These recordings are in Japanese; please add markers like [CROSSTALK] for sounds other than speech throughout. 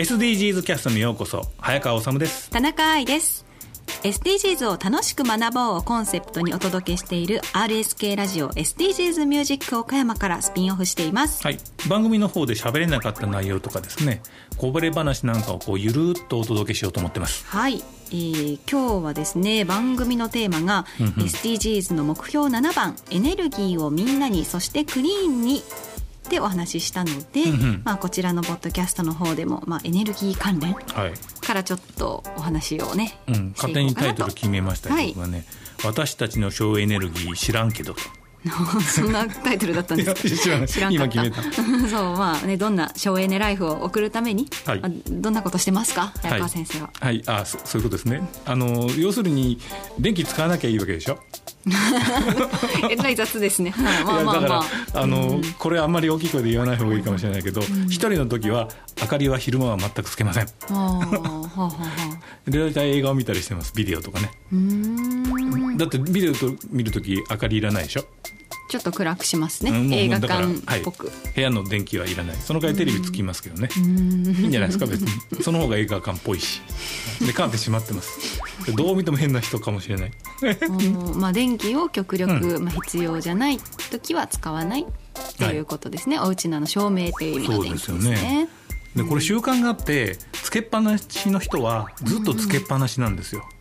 SDGs キャストにようこそ。早川治です。田中愛です。SDGs を楽しく学ぼうをコンセプトにお届けしている RSK ラジオ SDGs ミュージック岡山からスピンオフしています。はい。番組の方で喋れなかった内容とかですね。こぼれ話なんかをこうゆるっとお届けしようと思ってます。はい、えー今日はですね番組のテーマが、SDGs の目標7番。エネルギーをみんなにそしてクリーンにでお話ししたので、うんうん。まあ、こちらのポッドキャストの方でも、まあ、エネルギー関連はい、からちょっとお話をね、うん、勝手にタイトル決めましたけど、はい僕はね。私たちの省エネルギー知らんけどとそんなタイトルだったんです。かいや知らんかった。今決め [LAUGHS] そうまあねどんな省エネライフを送るために、はい。まあどんなことしてますか？早川先生は、はい。あそそういうことですね。あの要するに電気使わなきゃいいわけでしょ？[LAUGHS] えらい雑ですね、はい、まあまあいやだからまああの、これあんまり大きい声で言わない方がいいかもしれないけど一、人の時は明かりは昼間は全くつけません。大体映画を見たりしてます。ビデオとかね。うーん。だってビデオと見る時明かりいらないでしょ？ちょっと暗くしますね、うん映画館っぽく、部屋の電気はいらない。その代わりテレビつきますけどね。いいんじゃないですか別に。その方が映画館っぽいし。でカーテン閉まってます。でどう見ても変な人かもしれない。[LAUGHS] うんまあ、電気を極力、まあ、必要じゃない時は使わない。っていうことですね、お家の照明っていう意味の電気ですね。でね。でこれ習慣があってつけっぱなしの人はずっとつけっぱなしなんですよ、うん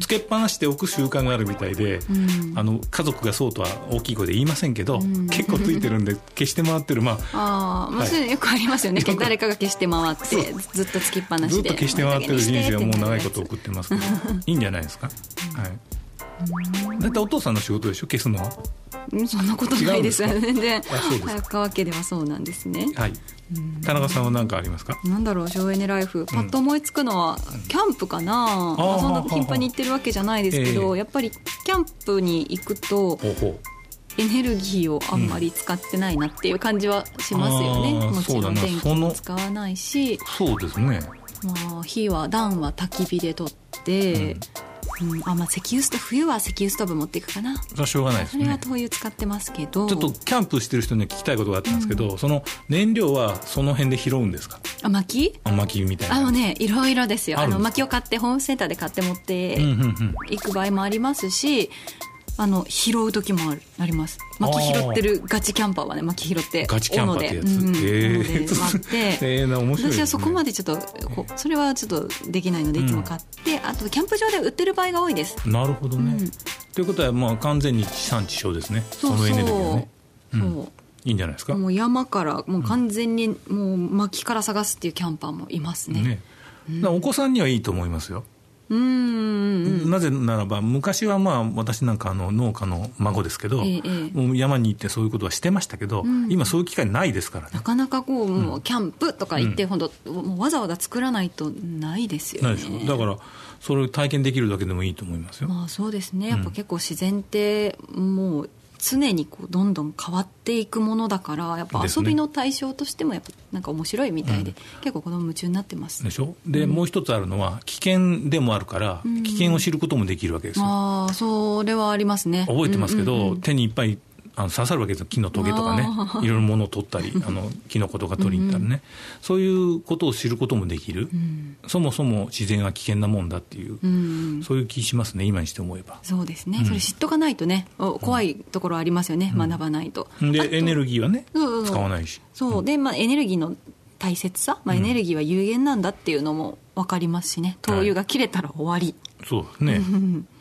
つけっぱなしで置く習慣があるみたいで、うん。あの家族がそうとは大きい声で言いませんけど、結構ついてるんで [LAUGHS] 消して回ってる。まあああ、まあ、はいよくありますよね、誰かが消して回ってずっとつきっぱなしで。ずっと消して回ってる人生をもう長いことを送ってますけど。[LAUGHS] いいんじゃないですか、はいだってお父さんの仕事でしょ消すのは。そんなことないです全然早川家ではそうなんですね。はい。田中さんは何かありますか？なんだろう省エネライフ。パッと思いつくのはキャンプかな、まあ、そんな頻繁に行ってるわけじゃないですけど、ええ。やっぱりキャンプに行くとエネルギーをあんまり使ってないなっていう感じはしますよね、もちろん電気も使わないし、うそうですね。まあ、火は暖は焚き火で取って、うん。あまあ、石油スト冬は石油ストーブ持っていくかな。それはしょうがないですそれはね灯油使ってますけど。ちょっとキャンプしてる人には聞きたいことがあったんですけど、その燃料はその辺で拾うんですか？あ薪？あ薪みたいな。あのねいろいろですよ。あの薪を買ってホームセンターで買って持ってうんうんうん。行く場合もありますしあの拾う時もあるあります。薪拾ってるガチキャンパーはね薪拾ってガチキャンパーってやつ。うんへー。斧で割って。[LAUGHS] えーな面白いですね。私はそこまでちょっとそれはちょっとできないのでいつも買って、あとキャンプ場で売ってる場合が多いです。なるほどね、うん。ということはまあ完全に地産地消ですね。そのエネルギーはね。そう、うん。いいんじゃないですか？もう山からもう完全にもう薪から探すっていうキャンパーもいますね。ね。お子さんにはいいと思いますよ、なぜならば昔はまあ私なんかあの農家の孫ですけど、ええ山に行ってそういうことはしてましたけど、ん。今そういう機会ないですからね。なかなかこう、もうキャンプとか行ってほど、もうわざわざ作らないとないですよね。ないでしょだからそれを体験できるだけでもいいと思いますよ、まあそうですね。やっぱ結構自然ってもう常にこうどんどん変わっていくものだから、やっぱ遊びの対象としてもやっぱなんか面白いみたいで、結構子供夢中になってます。でしょ？で、もう一つあるのは危険でもあるから、危険を知ることもできるわけですよ。ああ、それはありますね。覚えてますけど、うんうんうん。手にいっぱいあの刺さるわけですよ。木のトゲとかね。あいろいろものを取ったり [LAUGHS] あのキノコとか取りに行ったらね、そういうことを知ることもできる、そもそも自然は危険なもんだっていう、うんそういう気しますね今にして思えば。そうですね、それ知っとかないとねお怖いところありますよね、学ばないと。でエネルギーはね使わないし。そう。で、まあ、エネルギーの大切さ、まあ、エネルギーは有限なんだっていうのも分かりますしね。灯油が切れたら終わり、そうですね、[LAUGHS]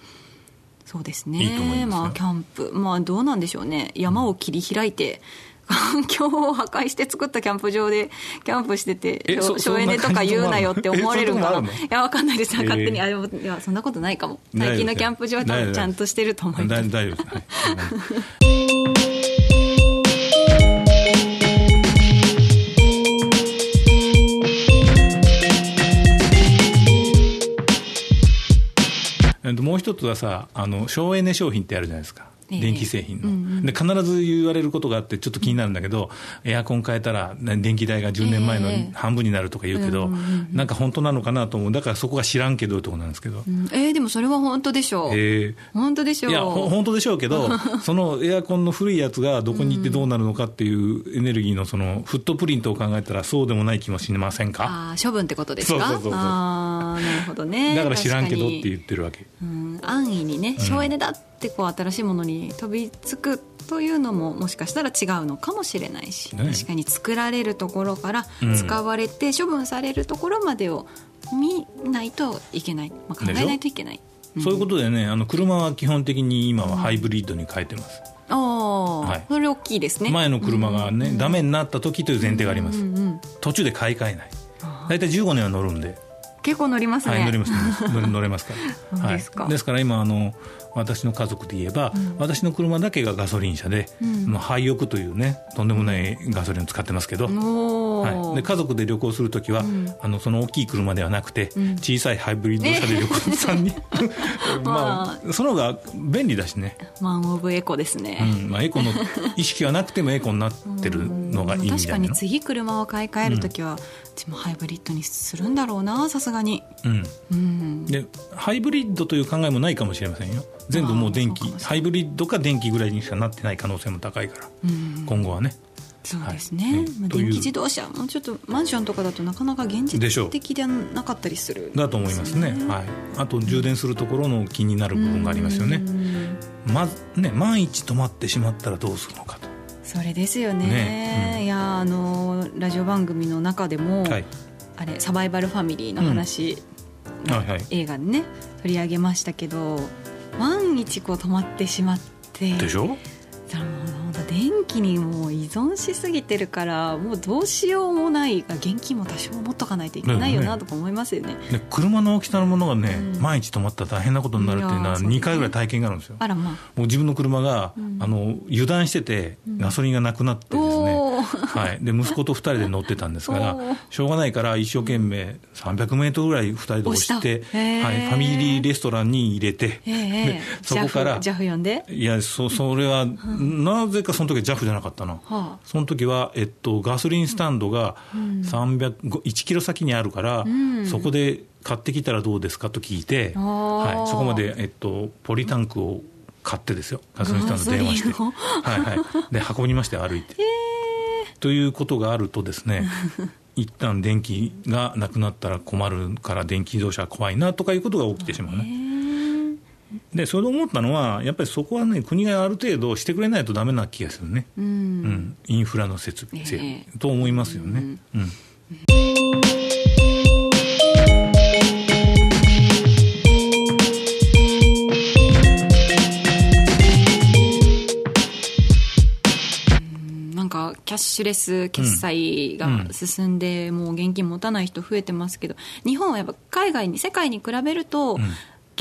そうですね。いいと思いますよまあ、キャンプ。まあどうなんでしょうね。山を切り開いて、環境を破壊して作ったキャンプ省でキャンプしてて省エネとか言うなよって思われるんかな？いやわかんないです。えー。勝手に、いやそんなことないかも。最近のキャンプ場は多分ちゃんとしてると思います [LAUGHS] もう一つはさあの省エネ商品ってあるじゃないですか。電気製品の、うんうん。で必ず言われることがあってちょっと気になるんだけど、エアコン変えたらね電気代が10年前のええ。半分になるとか言うけど、うんうんうんなんか本当なのかなと思う。だからそこが知らんけどとこなんですけど、うん。えーでもそれは本当でしょう、え本当でしょう。ーいやほ本当でしょうけど [LAUGHS] そのエアコンの古いやつがどこに行ってどうなるのかっていうエネルギーのそのフットプリントを考えたらそうでもない気もしませんか？あー処分ってことですか？そうそうそうそう。ああなるほどね。だから知らんけどって言ってるわけ。うん、安易にね省エネだってこう新しいものに飛びつくというのももしかしたら違うのかもしれないし、ね。確かに作られるところからうん。使われて処分されるところまでを見ないといけない、まあ、考えないといけない。そういうことでねあの車は基本的に今はハイブリッドに変えてます、ああ、はい。それ大きいですね。前の車がね、ダメになった時という前提があります、うんうん途中で買い替えない。大体15年は乗るんで、結構乗りますね。はい、乗ります乗れ乗れますから。[LAUGHS] そうですか。はい、ですから今あの私の家族で言えば、私の車だけがガソリン車で、うん。まあ廃屋というねとんでもないガソリンを使ってますけど、はい、で家族で旅行するときは、ん。あのその大きい車ではなくて、ん。小さいハイブリッド車で旅行さんに、[LAUGHS] まあ、その方が便利だしね、マン・オブ・エコですうね。ん。まあ、エコの意識はなくてもエコになってるのがいいんじ確かゃないの？に次車を買い替えるときは、うちもハイブリッドにするんだろうなさすがに、うん。うん、でハイブリッドという考えもないかもしれませんよ。全部もう電気。ハイブリッドか電気ぐらいにしかなってない可能性も高いから、うん。今後はね。そうですはい。ね、ねという。まあ電気自動車もうちょっとマンションとかだとなかなか現実的ではなかったりするだと思いますね。はい、あと充電するところの気になる部分がありますよね。うん。まずね万一止まってしまったらどうするのかとそれですよね。ね。うん。いやあのラジオ番組の中でも、はい。あれサバイバルファミリーの話、はいはい。映画でね取り上げましたけど万一こう止まってしまってでしょ？電気にもう依存しすぎてるからもうどうしようもない現金も多少持っとかないといけないよなとか思いますよね。で車の大きさのものがね、うん。万一止まったら大変なことになるっていうのはいやーそうですね2回ぐらい体験があるんですよ。あらまあもう自分の車が、うん。あの油断しててガソリンがなくなってですね、はい、で息子と2人で乗ってたんですからしょうがないから一生懸命300メートルぐらい2人で押してはい、ファミリーレストランに入れて、そこからジャフ呼んで。いやそそれはなぜかその時は JAF じゃなかったな、はあ。その時は、えっと、ガソリンスタンドが300 1キロ先にあるから、ん。そこで買ってきたらどうですかと聞いて、はい、そこまで、えっと、ポリタンクを買ってですよ。ガソリンスタンド電話して、はいはい、で運びまして歩いて。ということがあるとですね [LAUGHS] 一旦電気がなくなったら困るから電気自動車は怖いなとかいうことが起きてしまうね。でそれで思ったのはやっぱりそこはね国がある程度してくれないとダメな気がするね、ううん。んインフラの設備、ええ。と思いますよね、うんなんかキャッシュレス決済が進んで、もう現金持たない人増えてますけど日本はやっぱ海外に世界に比べると、ん。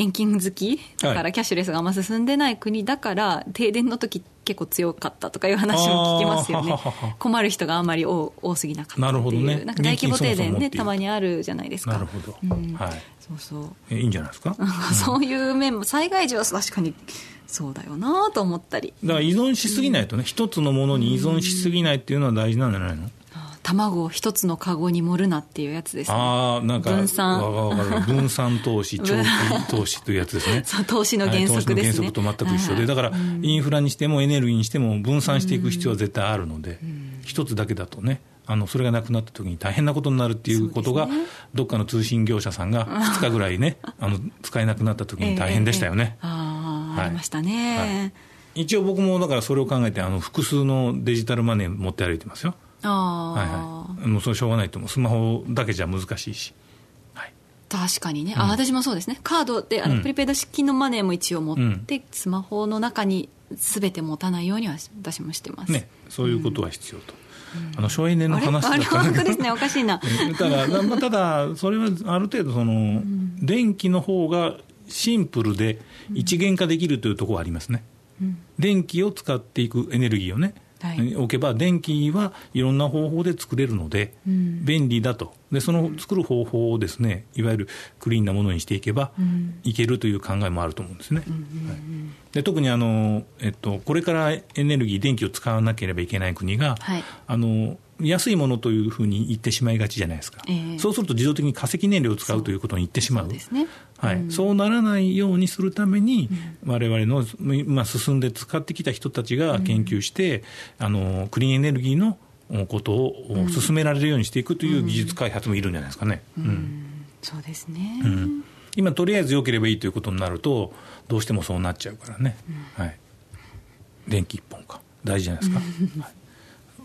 現金好きだかはい。らキャッシュレスがあんま進んでない国だから停電の時結構強かったとかいう話も聞きますよね。困る人があんまり多多すぎなかったなるほっていう。どね。なんか大規模停電ねたまにあるじゃないですか。なるほど、うん。はい。そうそう。えいいんじゃないですか？[LAUGHS] そういう面も災害時は確かにそうだよなと思ったり。ら依存しすぎないとね一つのものに依存しすぎないっていうのは大事なんじゃないの？卵を一つのカゴに盛るなっていうやつですね。ああなんか分散。分散投資長期投資というやつですね。そう投資の原則ですね、はい投資の原則と全く一緒で、はいだからインフラにしてもエネルギーにしても分散していく必要は絶対あるので、一つだけだとね、あのそれがなくなった時に大変なことになるっていうことが、ね。どっかの通信業者さんが2日ぐらいね、あの使えなくなった時に大変でしたよね。ええええああ、はいありましたね、一応僕もだからそれを考えてあの複数のデジタルマネー持って歩いてますよ。ああ、はいはい。もうそれしょうがないと思う。スマホだけじゃ難しいし。はい。確かにね、あ私もそうですね。カードであの、うん。プリペイド式のマネーも一応持って、うん。スマホの中に全て持たないようには私もしてます、ね、そういうことは必要と。あの省エネのあれ話だあれ？ったんだけど本当ですね。おかしいな。ただ、まあ、ただ、それはある程度その、電気の方がシンプルで一元化できるというところはありますね。電気を使っていくエネルギーをね、はい。おけば電気はいろんな方法で作れるので、うん。便利だと。でその作る方法をですねいわゆるクリーンなものにしていけば、うん。いけるという考えもあると思うんですね。はい。で特にあの、えっと、これからエネルギー、電気を使わなければいけない国が、はい。あの安いものというふうに言ってしまいがちじゃないですか、ええ。そうすると自動的に化石燃料を使うということに言ってしまう。そうですね。はい。うん。そうならないようにするために、我々の、まあ、進んで使ってきた人たちが研究して、あのクリーンエネルギーのことを進められるようにしていくという技術開発もいるんじゃないですかね。うん。そうですね、うん。今、とりあえず良ければいいということになると、どうしてもそうなっちゃうからね、はい、電気一本か、大事じゃないですか、[LAUGHS] はい、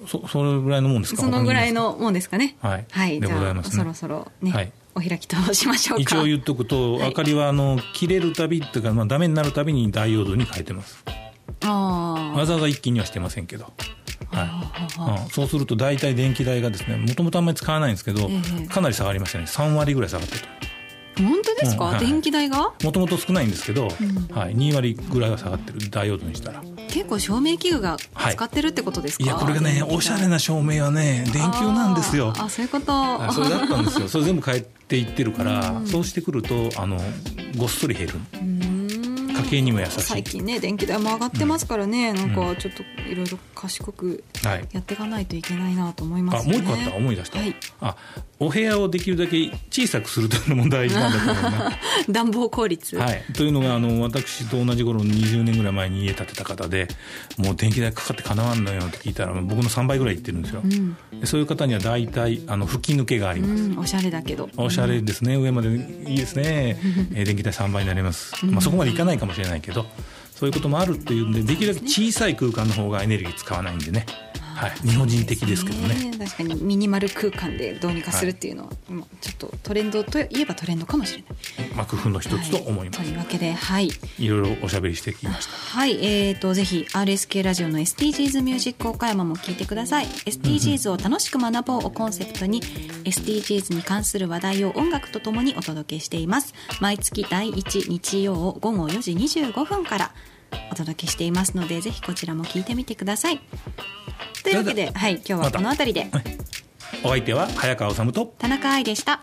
そそれぐらいのもんですか、そのぐらいのもんですかね。はい。でじゃあございますね。そろそろね、はい。お開きとしましょうか。一応言っとくと、はい。明かりはあの切れるたびっていうか、まあ、ダメになるたびにダイオードに変えてます。あわざわざ一気にはしてませんけど。あはい。うん、そうすると大体電気代がですねもともとあんまり使わないんですけど、ええ。かなり下がりましたね。3割ぐらい下がった。と本当ですか、うん。はい。電気代が？もともと少ないんですけど、はい、2割ぐらいは下がってるダイオードにしたら。結構照明器具が使ってるってことですか、いやこれがねおしゃれな照明はね電球なんですよ。あそういうこと、はいそれだったんですよ。それ全部変えていってるから、そうしてくるとあのごっそり減る。うーん家計にも優しい。最近ね電気代も上がってますからね、なんかちょっといろいろ賢くはい。やっていかないといけないなと思いますね。あもう一個あった。思い出した、はい。あお部屋をできるだけ小さくするというのも大事なんだと思うな。[LAUGHS] 暖房効率、はい、というのがあの私と同じ頃20年ぐらい前に家建てた方でもう電気代かかってかなわんのよって聞いたら僕の3倍ぐらいいってるんですよ、ん。でそういう方には大体あの吹き抜けがあります、うん、おしゃれだけど。おしゃれですね、上までいいですね、[LAUGHS] えー電気代3倍になります、まあ、そこまでいかないかももしれないけど、そういうこともあるっていうんで、できるだけ小さい空間の方がエネルギー使わないんでね、はい、日本人的ですけどね。確かにミニマル空間でどうにかするっていうのは、今ちょっとトレンドといえばトレンドかもしれない。まあ、工夫の一つと思います、はい、というわけではい。い、ろいろおしゃべりしてきました。はい、えー、とぜひ RSK ラジオの SDGs ミュージック岡山も聞いてください。SDGs を楽しく学ぼうをコンセプトに SDGs に関する話題を音楽とともにお届けしています。毎月第1日曜を午後4時25分からお届けしていますのでぜひこちらも聞いてみてください。というわけで、はい、今日はこの辺りで。お相手は早川治と。田中愛でした